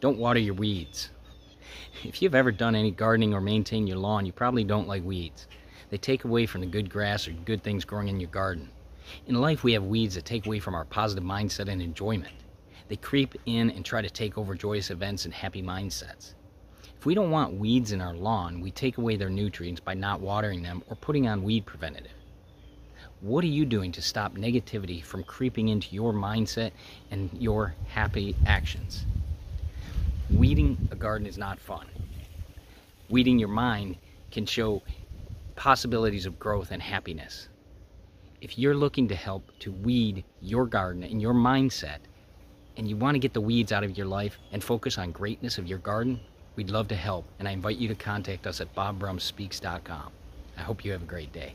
Don't water your weeds. If you've ever done any gardening or maintained your lawn, you probably don't like weeds. They take away from the good grass or good things growing in your garden. In life, we have weeds that take away from our positive mindset and enjoyment. They creep in and try to take over joyous events and happy mindsets. If we don't want weeds in our lawn, we take away their nutrients by not watering them or putting on weed preventative. What are you doing to stop negativity from creeping into your mindset and your happy actions? Weeding a garden is not fun. Weeding your mind can show possibilities of growth and happiness. If you're looking to help to weed your garden and your mindset, and you want to get the weeds out of your life and focus on greatness of your garden, we'd love to help. And I invite you to contact us at bobbrumspeaks.com. I hope you have a great day.